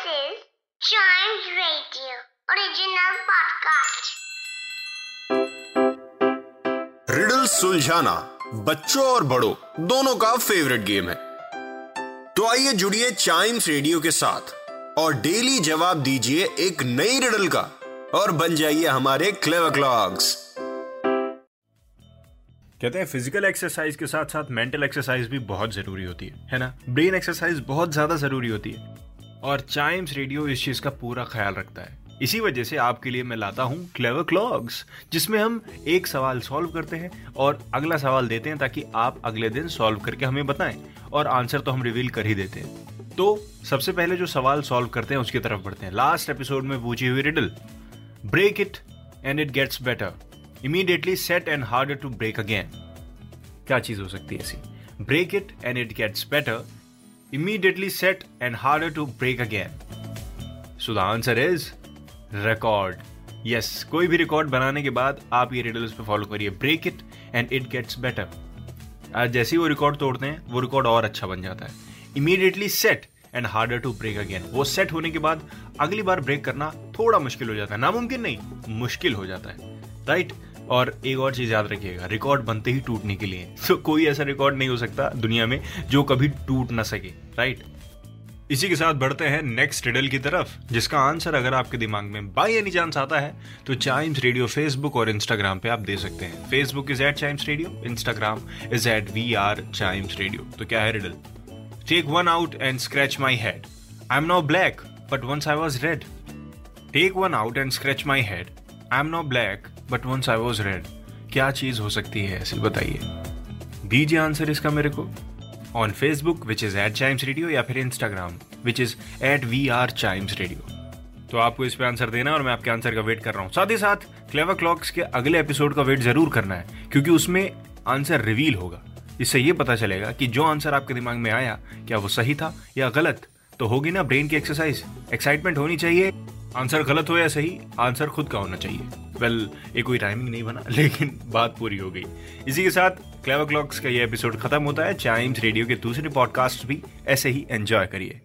This is Chimes Radio original podcast. Riddle सुलझाना बच्चों और बड़ों दोनों का फेवरेट गेम है। तो आइए जुड़िए चाइम्स रेडियो के साथ और डेली जवाब दीजिए एक नई रिडल का और बन जाइए हमारे क्लेवर क्लॉक्स कहते हैं फ़िज़िकल एक्सरसाइज के साथ साथ मेंटल एक्सरसाइज भी बहुत ज़रूरी होती है है ना? ब्रेन एक्सरसाइज बहुत ज़्यादा ज़रूरी होती है। और चाइम्स रेडियो इस चीज़ का पूरा ख्याल रखता है। इसी वजह से आपके लिए मैं लाता हूँ क्लेवर क्लॉग्स जिसमें हम एक सवाल सॉल्व करते हैं और अगला सवाल देते हैं ताकि आप अगले दिन सॉल्व करके हमें बताएँ और आंसर तो हम रिवील कर ही देते हैं। तो सबसे पहले जो सवाल सॉल्व करते हैं, उसकी तरफ़ बढ़ते हैं। लास्ट एपिसोड में पूछी हुई riddle break it and it gets better immediately set and harder to break again क्या चीज़ हो सकती है ऐसी? Break it and it gets better immediately set and harder to break again so the answer is record yes कोई भी record बनाने के बाद आप ये रिडल्स पे फॉलो करिए. Break it and it gets better जैसे ही वो रिकॉर्ड तोड़ते हैं, वो रिकॉर्ड और अच्छा बन जाता है. Immediately set and harder to break again वो सेट होने के बाद अगली बार ब्रेक करना थोड़ा मुश्किल हो जाता है. नामुमकिन नहीं, मुश्किल हो जाता है. राइट और एक और चीज़ याद रखिएगा रिकॉर्ड बनते ही टूटने के लिए। तो कोई ऐसा रिकॉर्ड नहीं हो सकता दुनिया में जो कभी टूट ना सके राइट इसी के साथ बढ़ते हैं नेक्स्ट रिडल की तरफ़, जिसका आंसर अगर आपके दिमाग में बाई एनी चांस आता है तो चाइम्स रेडियो फेसबुक और इंस्टाग्राम पे आप दे सकते हैं। Facebook is at Chimes Radio Instagram is at we are Chimes Radio तो क्या है riddle take one out and scratch my head I am now black but once I was red take one out and scratch my head I am now black but once I was red क्या चीज़ हो सकती है? ऐसे बताइए। दीजिए answer इसका मेरे को। On Facebook which is at Chimes Radio या फिर Instagram which is at we are Chimes Radio तो आपको इस पे आंसर देना और मैं आपके आंसर का वेट कर रहा हूँ। साथ ही साथ क्लेवर क्लॉक्स के अगले एपिसोड का वेट ज़रूर करना है, क्योंकि उसमें आंसर रिवील होगा। इससे ये पता चलेगा कि जो आंसर आपके दिमाग में आया, क्या वो सही था या गलत? तो होगी ना ब्रेन की एक्सरसाइज एक्साइटमेंट होनी चाहिए। आंसर गलत हो या सही आंसर खुद का होना चाहिए। वेल well, ये कोई टाइमिंग नहीं बना लेकिन बात पूरी हो गई। इसी के साथ क्लेवर क्लॉक्स का ये एपिसोड खत्म होता है। चाइम्स रेडियो के दूसरे पॉडकास्ट भी ऐसे ही एंजॉय करिए।